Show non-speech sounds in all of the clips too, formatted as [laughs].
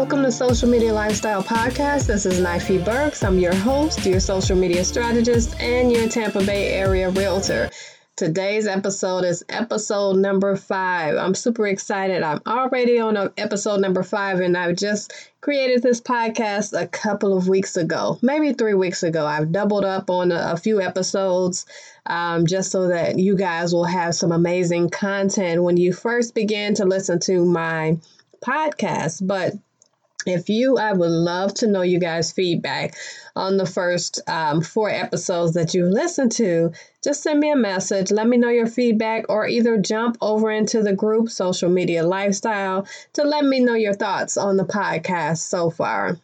Welcome to Social Media Lifestyle Podcast. This is Knifey Burks. I'm your host, your social media strategist, and your Tampa Bay area realtor. Today's episode is episode number five. I'm super excited. I'm already on episode number five, and I just created this podcast a couple of weeks ago, maybe three weeks ago. I've doubled up on a, a few episodes um, just so that you guys will have some amazing content when you first begin to listen to my podcast. But if you, I would love to know you guys' feedback on the first um, four episodes that you listened to. Just send me a message. Let me know your feedback, or either jump over into the group Social Media Lifestyle to let me know your thoughts on the podcast so far.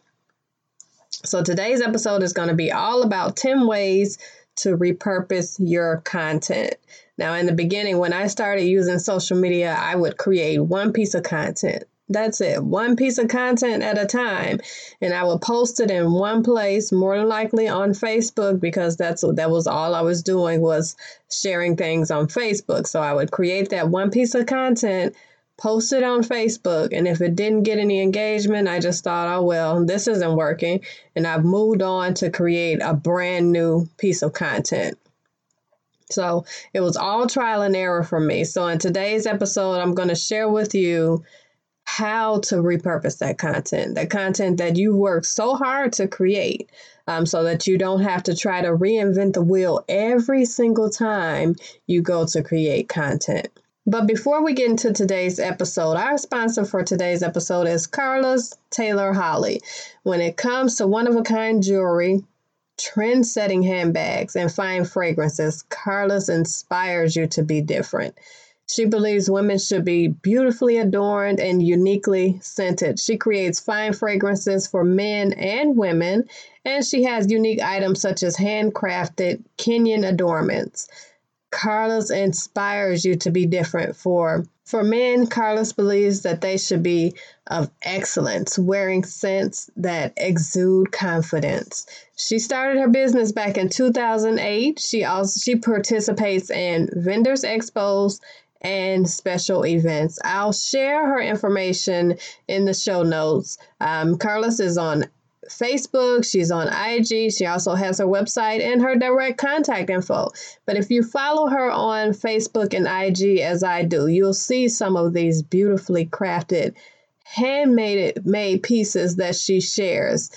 So, today's episode is going to be all about 10 ways to repurpose your content. Now, in the beginning, when I started using social media, I would create one piece of content that's it, one piece of content at a time. And I would post it in one place, more than likely on Facebook, because that's that was all I was doing was sharing things on Facebook. So I would create that one piece of content, post it on Facebook, and if it didn't get any engagement, I just thought, oh well, this isn't working. And I've moved on to create a brand new piece of content. So it was all trial and error for me. So in today's episode, I'm going to share with you how to repurpose that content, the content that you work so hard to create, um, so that you don't have to try to reinvent the wheel every single time you go to create content. But before we get into today's episode, our sponsor for today's episode is Karla's Taylor Holly. When it comes to one of a kind jewelry, trend setting handbags, and fine fragrances, Karla's inspires you to be different. She believes women should be beautifully adorned and uniquely scented. She creates fine fragrances for men and women, and she has unique items such as handcrafted Kenyan adornments. Karla's inspires you to be different. For for men, Karla's believes that they should be of excellence, wearing scents that exude confidence. She started her business back in 2008. She also she participates in vendors expos and special events. I'll share her information in the show notes. Um, Karla's is on Facebook, she's on IG, she also has her website and her direct contact info. But if you follow her on Facebook and IG as I do, you'll see some of these beautifully crafted handmade made pieces that she shares.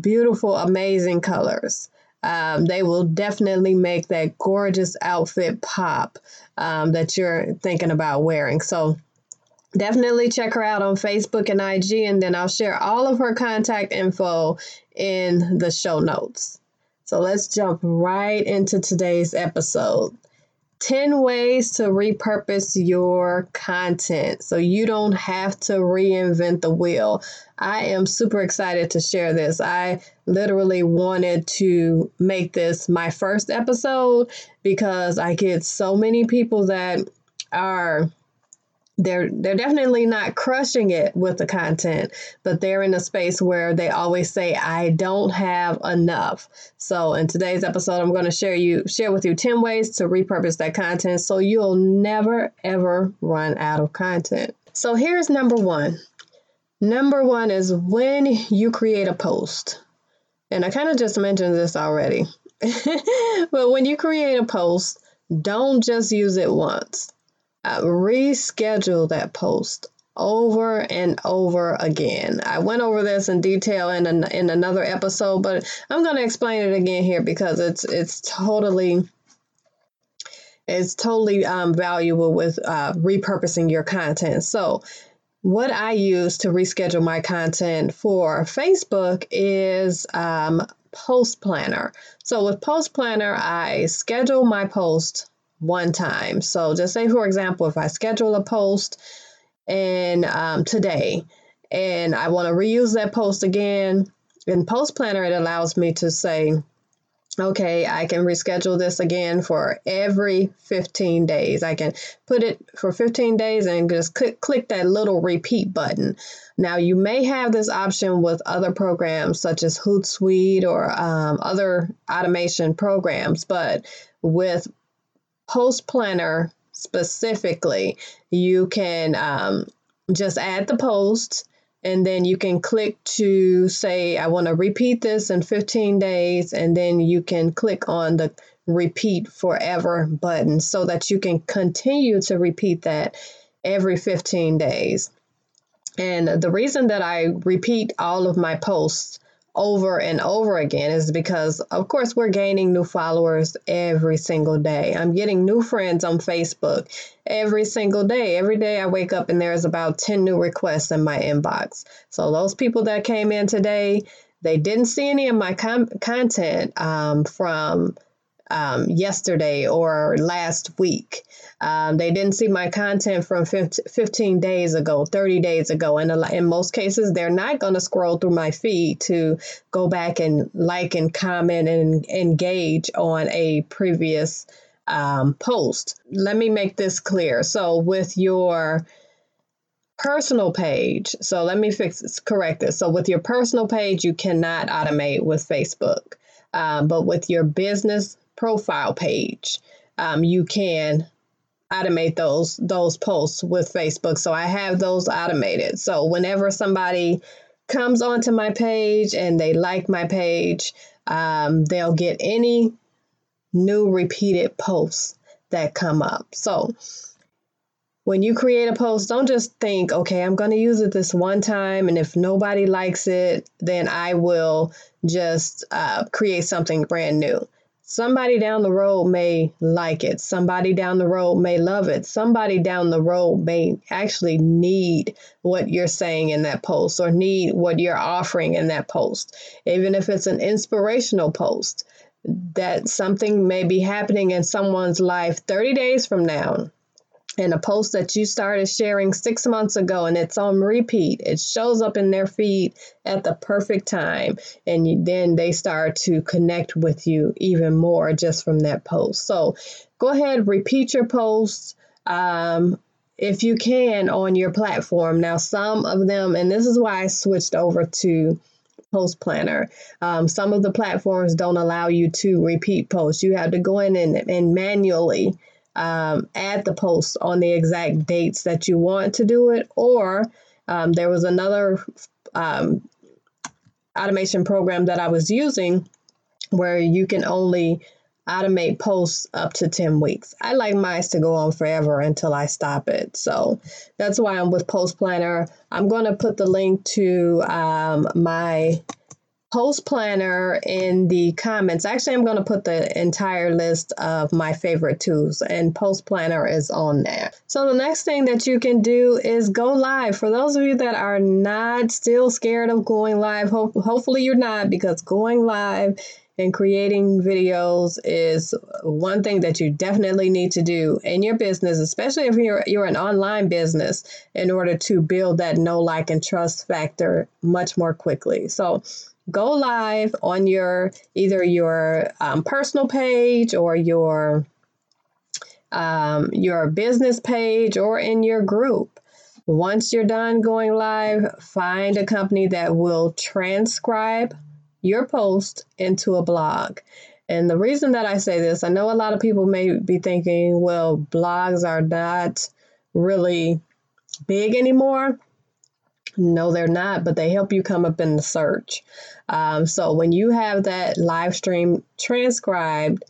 Beautiful, amazing colors um, they will definitely make that gorgeous outfit pop um, that you're thinking about wearing. So definitely check her out on Facebook and IG, and then I'll share all of her contact info in the show notes. So let's jump right into today's episode. 10 ways to repurpose your content so you don't have to reinvent the wheel. I am super excited to share this. I literally wanted to make this my first episode because I get so many people that are they're they're definitely not crushing it with the content but they're in a space where they always say i don't have enough. So in today's episode i'm going to share you share with you 10 ways to repurpose that content so you'll never ever run out of content. So here's number one. Number one is when you create a post. And i kind of just mentioned this already. [laughs] But when you create a post don't just use it once uh, reschedule that post over and over again. I went over this in detail in an, in another episode, but I'm going to explain it again here because it's it's totally it's totally um, valuable with uh, repurposing your content. So, what I use to reschedule my content for Facebook is um, Post Planner. So, with Post Planner, I schedule my post one time. So just say, for example, if I schedule a post and um, today and I want to reuse that post again, in Post Planner, it allows me to say, okay, I can reschedule this again for every 15 days. I can put it for 15 days and just click, click that little repeat button. Now, you may have this option with other programs such as Hootsuite or um, other automation programs, but with Post Planner specifically, you can um, just add the post and then you can click to say, I want to repeat this in 15 days, and then you can click on the repeat forever button so that you can continue to repeat that every 15 days. And the reason that I repeat all of my posts over and over again is because, of course, we're gaining new followers every single day. I'm getting new friends on Facebook every single day. Every day I wake up and there's about 10 new requests in my inbox. So, those people that came in today, they didn't see any of my com- content um, from um, yesterday or last week. Um, they didn't see my content from 15 days ago, 30 days ago. And in most cases, they're not going to scroll through my feed to go back and like and comment and engage on a previous um, post. Let me make this clear. So, with your personal page, so let me fix this, correct this. So, with your personal page, you cannot automate with Facebook. Um, but with your business profile page, um, you can automate those those posts with Facebook. So I have those automated. So whenever somebody comes onto my page and they like my page, um, they'll get any new repeated posts that come up. So when you create a post, don't just think, okay, I'm going to use it this one time, and if nobody likes it, then I will just uh, create something brand new. Somebody down the road may like it. Somebody down the road may love it. Somebody down the road may actually need what you're saying in that post or need what you're offering in that post. Even if it's an inspirational post, that something may be happening in someone's life 30 days from now and a post that you started sharing six months ago and it's on repeat. It shows up in their feed at the perfect time. And you, then they start to connect with you even more just from that post. So go ahead, repeat your posts. Um, if you can on your platform. Now, some of them, and this is why I switched over to Post Planner. Um, some of the platforms don't allow you to repeat posts. You have to go in and, and manually um, add the post on the exact dates that you want to do it. Or um, there was another um, automation program that I was using where you can only automate posts up to 10 weeks. I like mine to go on forever until I stop it. So that's why I'm with Post Planner. I'm going to put the link to um, my post planner in the comments. Actually, I'm going to put the entire list of my favorite tools, and post planner is on there. So, the next thing that you can do is go live. For those of you that are not still scared of going live, hope, hopefully you're not, because going live and creating videos is one thing that you definitely need to do in your business, especially if you're you're an online business, in order to build that know, like, and trust factor much more quickly. So go live on your either your um, personal page or your um, your business page or in your group. Once you're done going live, find a company that will transcribe your post into a blog. And the reason that I say this, I know a lot of people may be thinking, well, blogs are not really big anymore. No, they're not, but they help you come up in the search. Um, so when you have that live stream transcribed,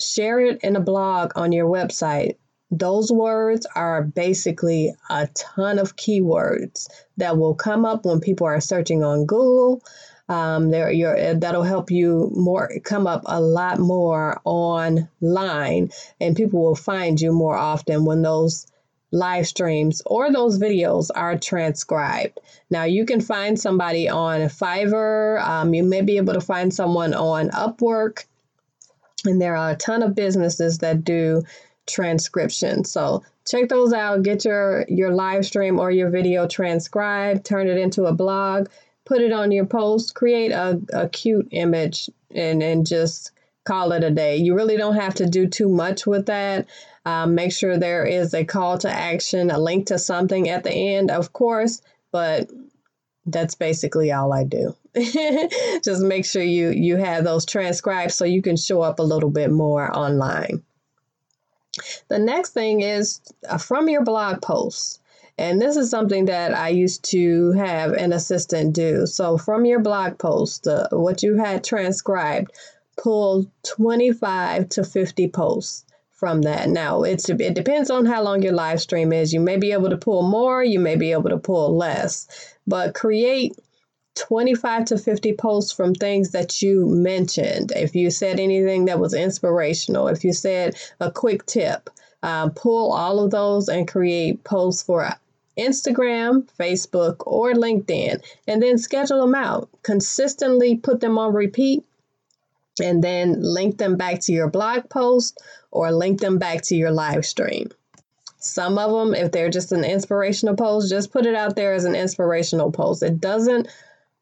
share it in a blog on your website. Those words are basically a ton of keywords that will come up when people are searching on Google. Um, there, your, that'll help you more come up a lot more online, and people will find you more often when those live streams or those videos are transcribed. Now, you can find somebody on Fiverr, um, you may be able to find someone on Upwork, and there are a ton of businesses that do transcription. So, check those out. Get your, your live stream or your video transcribed, turn it into a blog, put it on your post, create a, a cute image, and, and just call it a day. You really don't have to do too much with that. Um, make sure there is a call to action, a link to something at the end, of course, but that's basically all I do. [laughs] Just make sure you you have those transcribed so you can show up a little bit more online. The next thing is uh, from your blog posts. And this is something that I used to have an assistant do. So from your blog post, uh, what you had transcribed, pull 25 to 50 posts from that. Now, it's it depends on how long your live stream is. You may be able to pull more, you may be able to pull less, but create 25 to 50 posts from things that you mentioned. If you said anything that was inspirational, if you said a quick tip, um, pull all of those and create posts for Instagram, Facebook, or LinkedIn, and then schedule them out. Consistently put them on repeat and then link them back to your blog post or link them back to your live stream. Some of them, if they're just an inspirational post, just put it out there as an inspirational post. It doesn't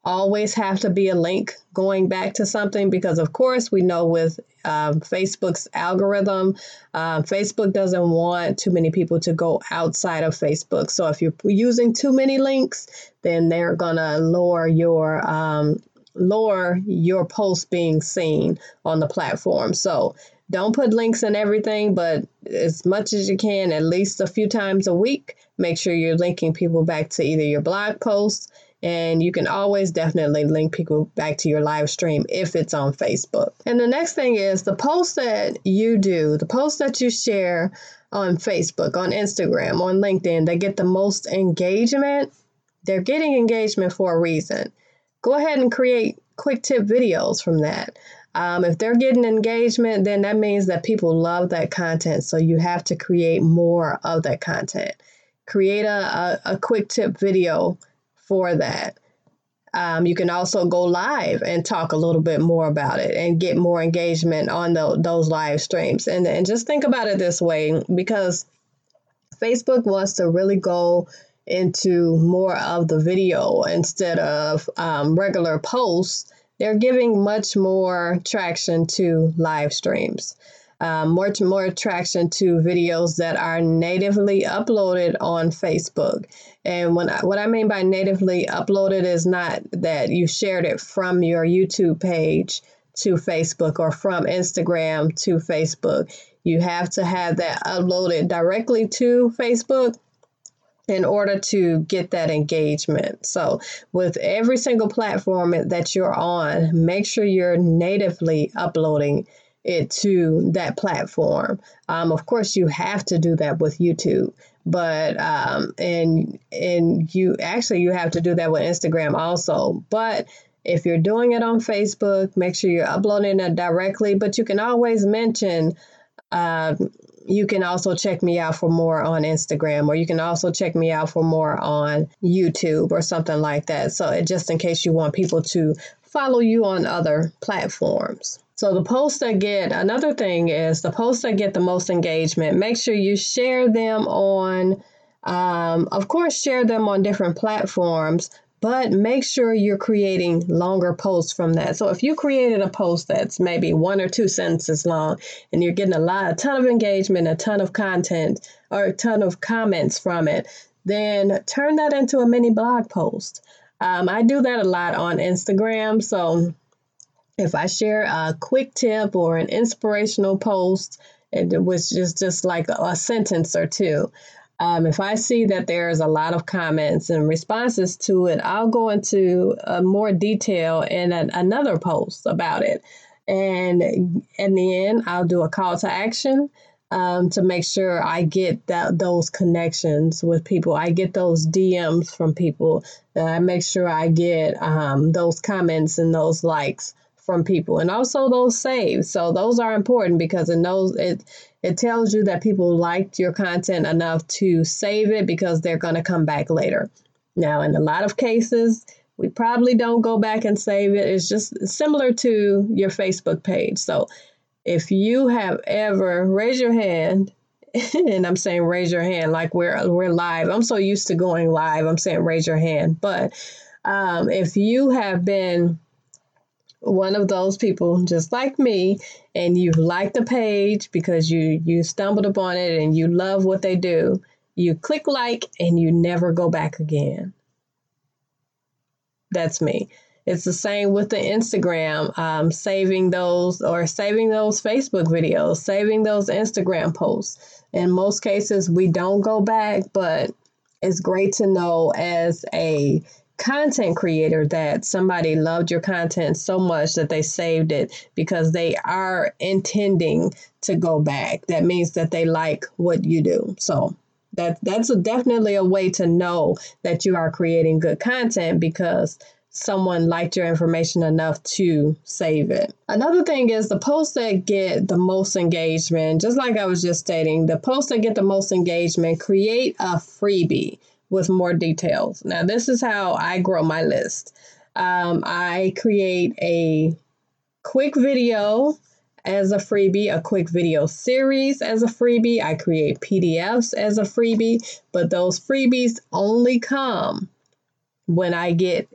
always have to be a link going back to something because of course we know with um, facebook's algorithm um, facebook doesn't want too many people to go outside of facebook so if you're using too many links then they're gonna lower your um, lower your post being seen on the platform so don't put links in everything but as much as you can at least a few times a week make sure you're linking people back to either your blog posts and you can always definitely link people back to your live stream if it's on Facebook. And the next thing is the posts that you do, the posts that you share on Facebook, on Instagram, on LinkedIn, they get the most engagement. They're getting engagement for a reason. Go ahead and create quick tip videos from that. Um, if they're getting engagement, then that means that people love that content. So you have to create more of that content. Create a, a, a quick tip video for that. Um, you can also go live and talk a little bit more about it and get more engagement on the, those live streams. And, and just think about it this way because Facebook wants to really go into more of the video instead of um, regular posts. They're giving much more traction to live streams um, more more attraction to videos that are natively uploaded on Facebook. And when I, what I mean by natively uploaded is not that you shared it from your YouTube page to Facebook or from Instagram to Facebook. You have to have that uploaded directly to Facebook in order to get that engagement. So, with every single platform that you're on, make sure you're natively uploading it to that platform. Um, of course, you have to do that with YouTube, but um, and and you actually you have to do that with Instagram also. But if you're doing it on Facebook, make sure you're uploading it directly. But you can always mention. Uh, you can also check me out for more on Instagram, or you can also check me out for more on YouTube or something like that. So, just in case you want people to follow you on other platforms. So the posts that get another thing is the posts that get the most engagement. Make sure you share them on, um, of course, share them on different platforms, but make sure you're creating longer posts from that. So if you created a post that's maybe one or two sentences long and you're getting a lot, a ton of engagement, a ton of content, or a ton of comments from it, then turn that into a mini blog post. Um, I do that a lot on Instagram. So if I share a quick tip or an inspirational post, it was just just like a sentence or two. Um, if I see that there's a lot of comments and responses to it, I'll go into uh, more detail in another post about it. And in the end, I'll do a call to action um, to make sure I get that those connections with people. I get those DMs from people. That I make sure I get um, those comments and those likes from people and also those saves. So those are important because it knows it it tells you that people liked your content enough to save it because they're going to come back later. Now, in a lot of cases, we probably don't go back and save it. It's just similar to your Facebook page. So if you have ever raise your hand [laughs] and I'm saying raise your hand like we're we're live. I'm so used to going live. I'm saying raise your hand. But um, if you have been one of those people just like me and you like the page because you you stumbled upon it and you love what they do. You click like and you never go back again. That's me. It's the same with the Instagram, um, saving those or saving those Facebook videos, saving those Instagram posts. In most cases, we don't go back, but it's great to know as a content creator that somebody loved your content so much that they saved it because they are intending to go back. That means that they like what you do. So that that's a, definitely a way to know that you are creating good content because someone liked your information enough to save it. Another thing is the posts that get the most engagement, just like I was just stating, the posts that get the most engagement create a freebie with more details. Now, this is how I grow my list. Um, I create a quick video as a freebie, a quick video series as a freebie. I create PDFs as a freebie, but those freebies only come when I get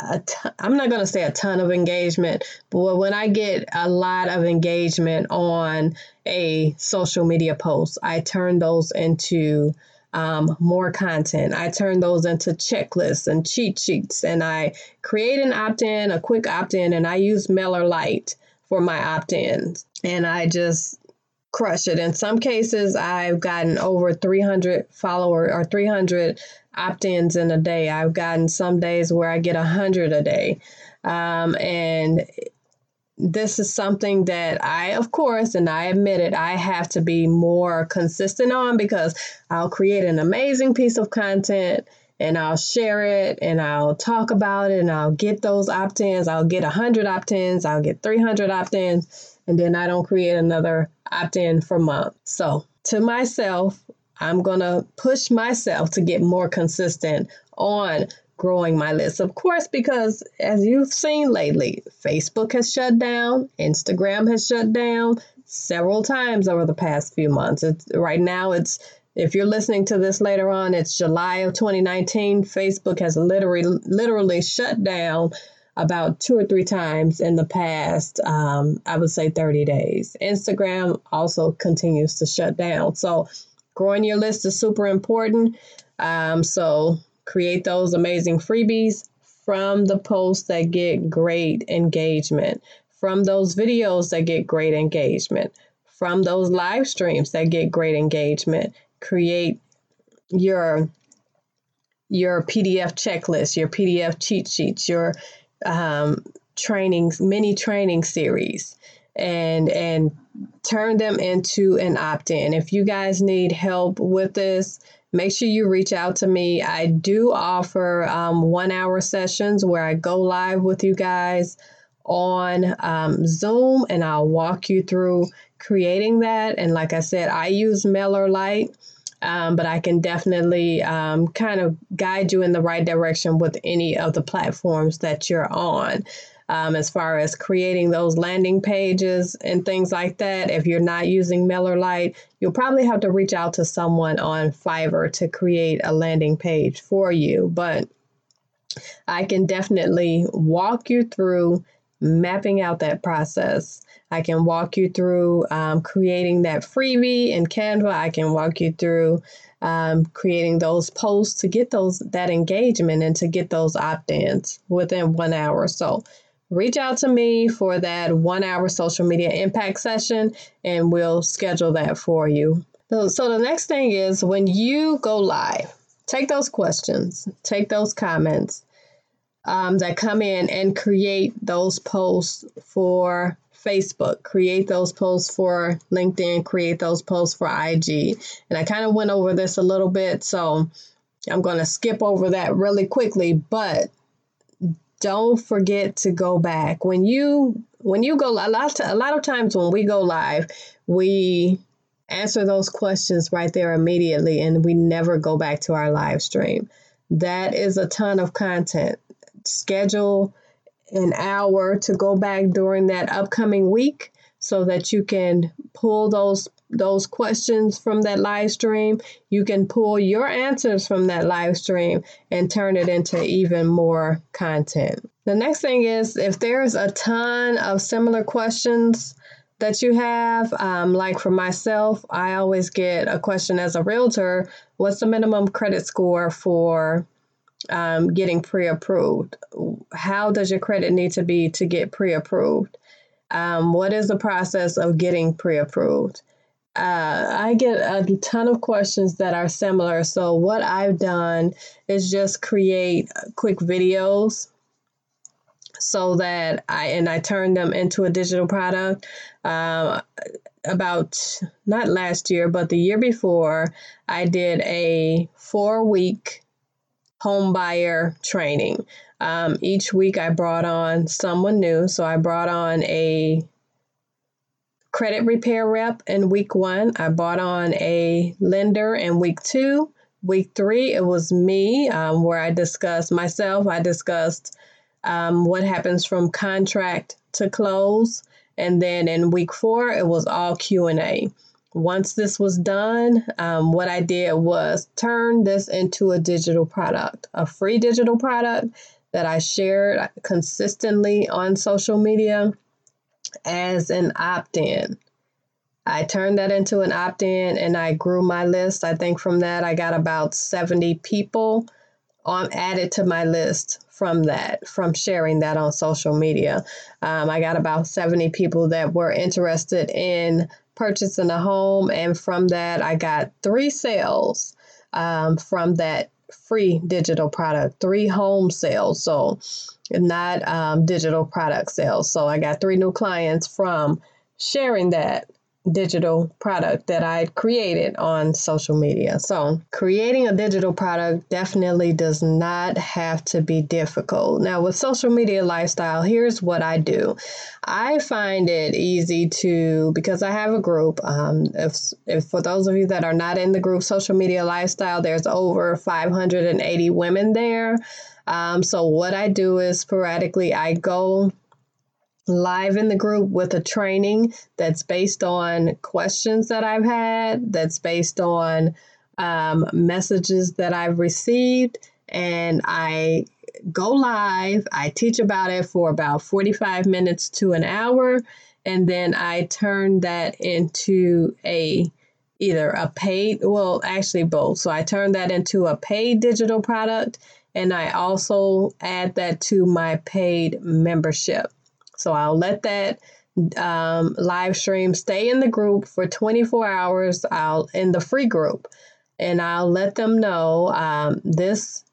a ton, I'm not going to say a ton of engagement, but when I get a lot of engagement on a social media post, I turn those into um, more content. I turn those into checklists and cheat sheets, and I create an opt in, a quick opt in, and I use MailerLite for my opt ins. And I just crush it. In some cases, I've gotten over 300 follower or 300 opt-ins in a day. I've gotten some days where I get 100 a day. Um, and this is something that I, of course, and I admit it, I have to be more consistent on because I'll create an amazing piece of content and I'll share it and I'll talk about it and I'll get those opt ins. I'll get 100 opt ins, I'll get 300 opt ins, and then I don't create another opt in for month. So, to myself, I'm going to push myself to get more consistent on growing my list. Of course, because as you've seen lately, Facebook has shut down, Instagram has shut down several times over the past few months. It's right now it's if you're listening to this later on, it's July of 2019. Facebook has literally literally shut down about two or three times in the past, um, I would say 30 days. Instagram also continues to shut down. So growing your list is super important. Um, so create those amazing freebies from the posts that get great engagement, from those videos that get great engagement, from those live streams that get great engagement, create your your PDF checklist, your PDF cheat sheets, your um, trainings, mini training series, and and turn them into an opt-in. If you guys need help with this, make sure you reach out to me. I do offer um, one-hour sessions where I go live with you guys on um, Zoom, and I'll walk you through creating that. And like I said, I use MailerLite um, but I can definitely um, kind of guide you in the right direction with any of the platforms that you're on. Um, as far as creating those landing pages and things like that. If you're not using Miller MailerLite, you'll probably have to reach out to someone on Fiverr to create a landing page for you. But I can definitely walk you through mapping out that process. I can walk you through um, creating that freebie in Canva. I can walk you through um, creating those posts to get those that engagement and to get those opt-ins within one hour. So reach out to me for that one hour social media impact session and we'll schedule that for you. So, so the next thing is when you go live, take those questions, take those comments, um, that come in and create those posts for Facebook, create those posts for LinkedIn, create those posts for IG. And I kind of went over this a little bit, so I'm going to skip over that really quickly, but don't forget to go back. When you when you go a lot a lot of times when we go live, we answer those questions right there immediately and we never go back to our live stream. That is a ton of content schedule an hour to go back during that upcoming week so that you can pull those those questions from that live stream you can pull your answers from that live stream and turn it into even more content the next thing is if there's a ton of similar questions that you have um, like for myself i always get a question as a realtor what's the minimum credit score for um, getting pre approved. How does your credit need to be to get pre approved? Um, what is the process of getting pre approved? Uh, I get a ton of questions that are similar. So, what I've done is just create quick videos so that I and I turn them into a digital product. Uh, about not last year, but the year before, I did a four week home buyer training. Um, each week, I brought on someone new. So, I brought on a credit repair rep in week one. I bought on a lender in week two. Week three, it was me, um, where I discussed myself. I discussed um, what happens from contract to close, and then in week four, it was all Q and A. Once this was done, um, what I did was turn this into a digital product, a free digital product that I shared consistently on social media as an opt in. I turned that into an opt in and I grew my list. I think from that I got about 70 people on added to my list from that, from sharing that on social media. Um, I got about 70 people that were interested in purchasing a home, and from that, I got three sales um, from that free digital product, three home sales. So not um, digital product sales. So I got three new clients from sharing that digital product that I created on social media. So, creating a digital product definitely does not have to be difficult. Now, with social media lifestyle, here's what I do I find it easy to, because I have a group. Um, if, if for those of you that are not in the group, social media lifestyle, there's over 580 women there. Um, so what I do is sporadically I go live in the group with a training that's based on questions that I've had, that's based on um, messages that I've received, and I go live. I teach about it for about 45 minutes to an hour, and then I turn that into a either a paid, well, actually both. So I turn that into a paid digital product and I also add that to my paid membership. So I'll let that um, live stream stay in the group for 24 hours. I'll in the free group, and I'll let them know um, this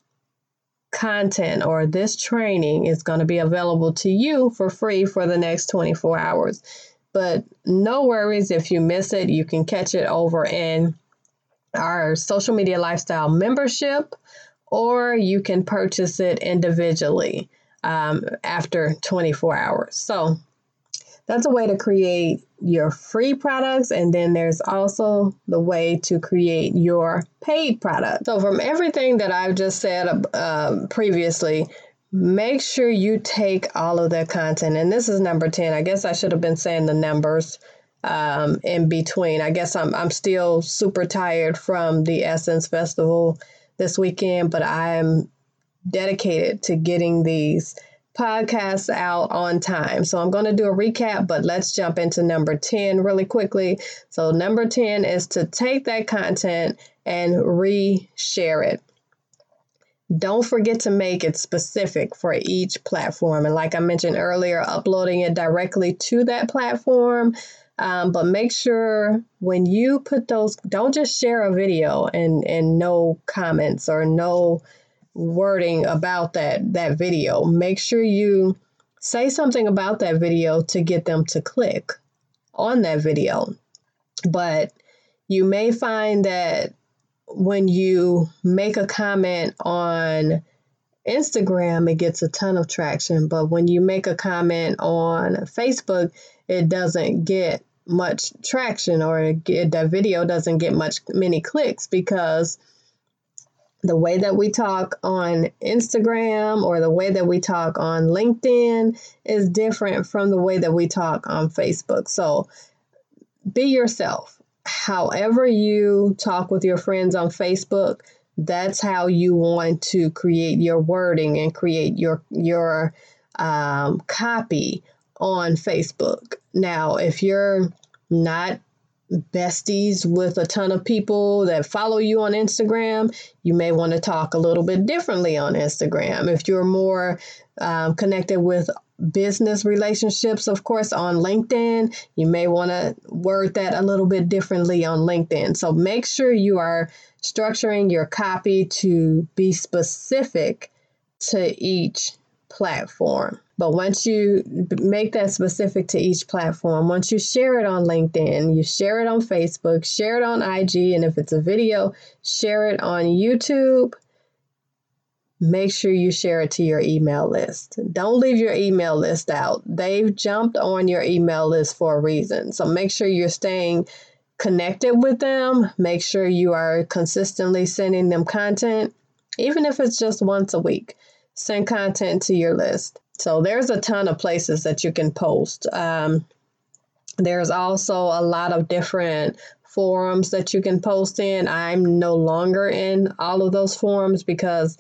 content or this training is going to be available to you for free for the next 24 hours. But no worries if you miss it, you can catch it over in our social media lifestyle membership or you can purchase it individually um, after 24 hours. So that's a way to create your free products. And then there's also the way to create your paid product. So, from everything that I've just said uh, previously, make sure you take all of that content. And this is number 10. I guess I should have been saying the numbers um, in between. I guess I'm, I'm still super tired from the Essence Festival this weekend, but I'm dedicated to getting these podcasts out on time. So I'm going to do a recap, but let's jump into number 10 really quickly. So, number 10 is to take that content and reshare it. Don't forget to make it specific for each platform. And like I mentioned earlier, uploading it directly to that platform um, but make sure when you put those, don't just share a video and, and no comments or no wording about that, that video. Make sure you say something about that video to get them to click on that video. But you may find that when you make a comment on Instagram, it gets a ton of traction. But when you make a comment on Facebook, it doesn't get much traction or get, the video doesn't get much many clicks because the way that we talk on Instagram or the way that we talk on LinkedIn is different from the way that we talk on Facebook. So be yourself. However, you talk with your friends on Facebook, that's how you want to create your wording and create your your um, copy on Facebook. Now, if you're not besties with a ton of people that follow you on Instagram, you may want to talk a little bit differently on Instagram. If you're more um, connected with business relationships, of course, on LinkedIn, you may want to word that a little bit differently on LinkedIn. So make sure you are structuring your copy to be specific to each platform. But once you make that specific to each platform, once you share it on LinkedIn, you share it on Facebook, share it on IG, and if it's a video, share it on YouTube. Make sure you share it to your email list. Don't leave your email list out. They've jumped on your email list for a reason. So make sure you're staying connected with them. Make sure you are consistently sending them content, even if it's just once a week. Send content to your list. So there's a ton of places that you can post. Um, there's also a lot of different forums that you can post in. I'm no longer in all of those forums because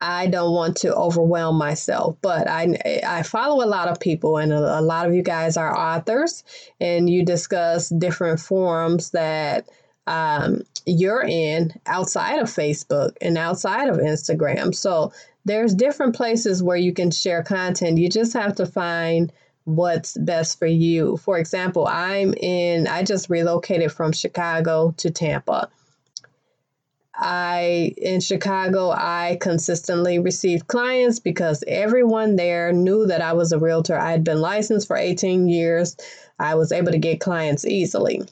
I don't want to overwhelm myself. But I I follow a lot of people, and a, lot of you guys are authors, and you discuss different forums that. Um, you're in outside of Facebook and outside of Instagram. So there's different places where you can share content. You just have to find what's best for you. For example, I'm in, I just relocated from Chicago to Tampa. I, in Chicago, I consistently received clients because everyone there knew that I was a realtor. I had been licensed for 18 years. I was able to get clients easily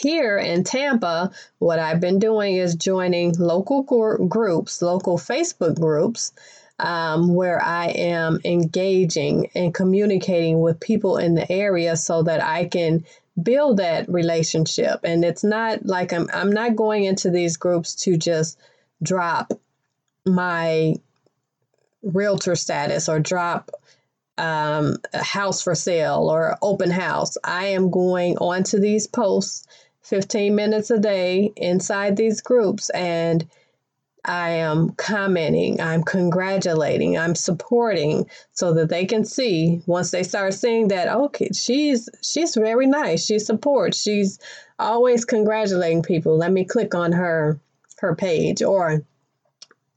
here in Tampa, what I've been doing is joining local groups, local Facebook groups, um, where I am engaging and communicating with people in the area so that I can build that relationship. And it's not like I'm, I'm not going into these groups to just drop my realtor status or drop um, a house for sale or open house. I am going onto these posts 15 minutes a day inside these groups and I am commenting, I'm congratulating, I'm supporting so that they can see once they start seeing that okay, she's she's very nice, she supports, she's always congratulating people. Let me click on her her page or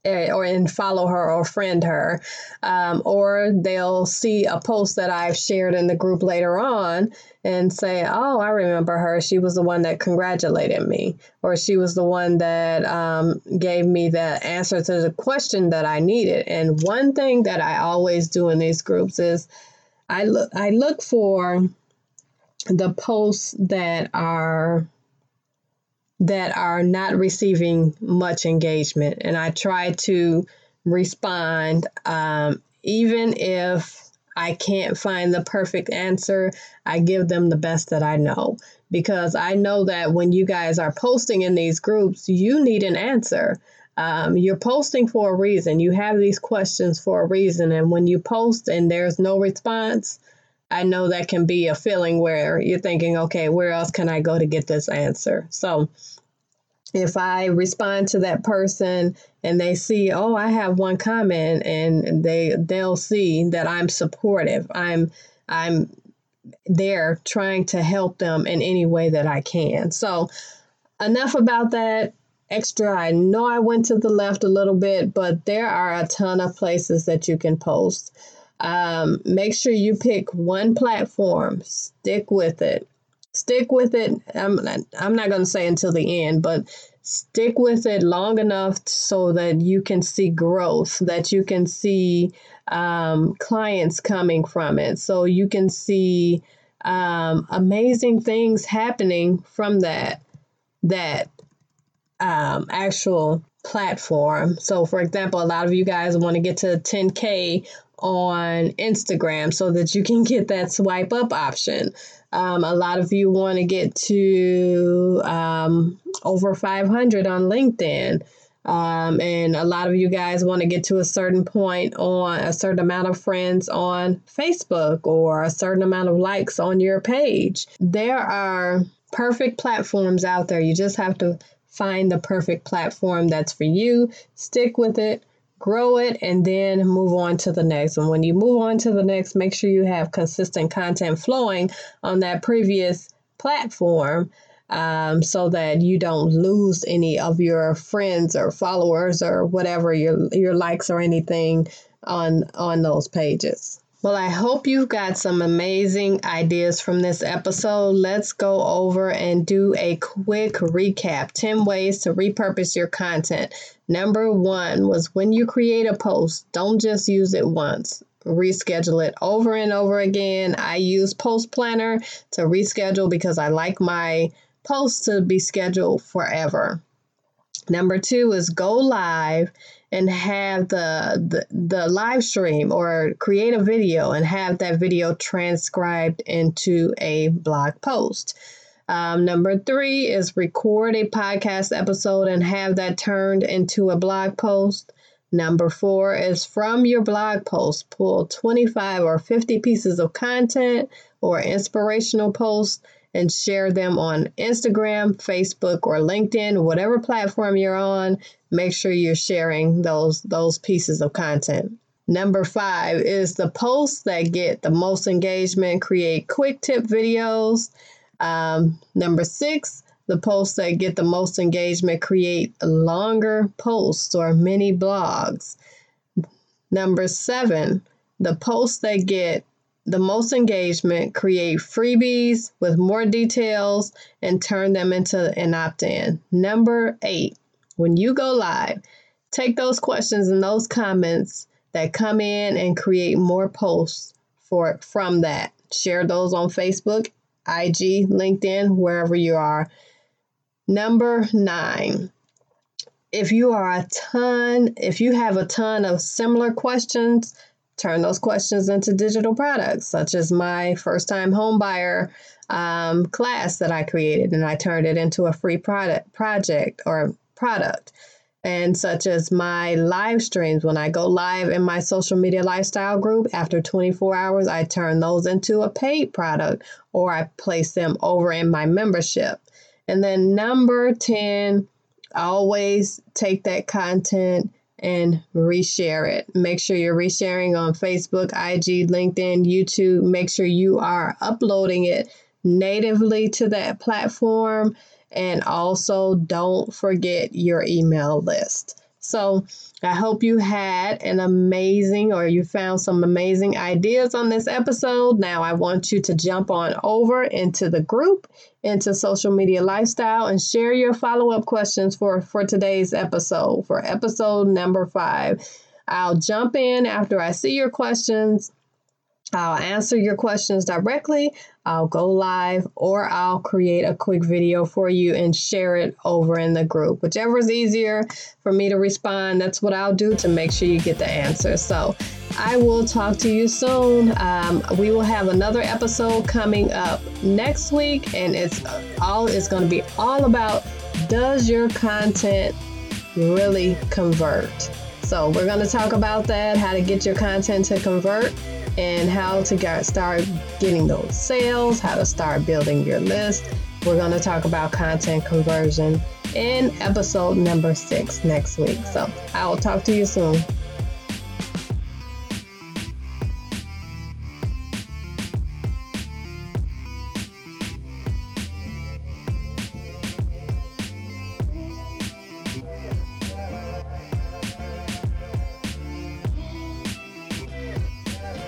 or and follow her or friend her, um, or they'll see a post that I've shared in the group later on and say, "Oh, I remember her. She was the one that congratulated me, or she was the one that um, gave me the answer to the question that I needed." And one thing that I always do in these groups is I look I look for the posts that are that are not receiving much engagement. And I try to respond, um, even if I can't find the perfect answer, I give them the best that I know. Because I know that when you guys are posting in these groups, you need an answer. Um, you're posting for a reason. You have these questions for a reason. And when you post and there's no response, I know that can be a feeling where you're thinking, okay, where else can I go to get this answer? So if I respond to that person and they see, oh, I have one comment and they they'll see that I'm supportive. I'm I'm there trying to help them in any way that I can. So enough about that extra. I know I went to the left a little bit, but there are a ton of places that you can post. Um, make sure you pick one platform, stick with it. Stick with it. I'm, I'm not going to say until the end, but stick with it long enough so that you can see growth, that you can see um, clients coming from it, so you can see um, amazing things happening from that that um, actual platform. So, for example, a lot of you guys want to get to 10K on Instagram so that you can get that swipe up option. Um, a lot of you want to get to um, over 500 on LinkedIn. Um, and a lot of you guys want to get to a certain point on a certain amount of friends on Facebook or a certain amount of likes on your page. There are perfect platforms out there. You just have to find the perfect platform that's for you, stick with it, grow it, and then move on to the next. And when you move on to the next, make sure you have consistent content flowing on that previous platform um, so that you don't lose any of your friends or followers or whatever your your likes or anything on on those pages. Well, I hope you've got some amazing ideas from this episode. Let's go over and do a quick recap 10 ways to repurpose your content. Number one was when you create a post, don't just use it once. Reschedule it over and over again. I use Post Planner to reschedule because I like my posts to be scheduled forever. Number two is go live and have the, the, the live stream or create a video and have that video transcribed into a blog post. Um, number three is record a podcast episode and have that turned into a blog post. Number four is from your blog post, pull 25 or 50 pieces of content or inspirational posts and share them on Instagram, Facebook, or LinkedIn, whatever platform you're on. Make sure you're sharing those those pieces of content. Number five is the posts that get the most engagement. Create quick tip videos. Um, number six, the posts that get the most engagement. Create longer posts or mini blogs. Number seven, the posts that get the most engagement, create freebies with more details, and turn them into an opt in. Number eight, when you go live, take those questions and those comments that come in and create more posts for from that. Share those on Facebook, IG, LinkedIn, wherever you are. Number nine, if you are a ton, if you have a ton of similar questions, turn those questions into digital products, such as my first time home buyer um, class that I created, and I turned it into a free product project or product. And such as my live streams, when I go live in my social media lifestyle group, after 24 hours, I turn those into a paid product or I place them over in my membership. And then number 10, always take that content and reshare it. Make sure you're resharing on Facebook, IG, LinkedIn, YouTube. Make sure you are uploading it natively to that platform. And also, don't forget your email list. So, I hope you had an amazing or you found some amazing ideas on this episode. Now, I want you to jump on over into the group, into social media lifestyle, and share your follow up questions for, for today's episode, for episode number five. I'll jump in after I see your questions I'll answer your questions directly. I'll go live or I'll create a quick video for you and share it over in the group. Whichever is easier for me to respond, that's what I'll do to make sure you get the answer. So I will talk to you soon. Um, we will have another episode coming up next week, and it's all it's going to be all about does your content really convert? So we're going to talk about that, how to get your content to convert and how to get, start getting those sales, how to start building your list. We're going to talk about content conversion in episode number six next week. So I will talk to you soon.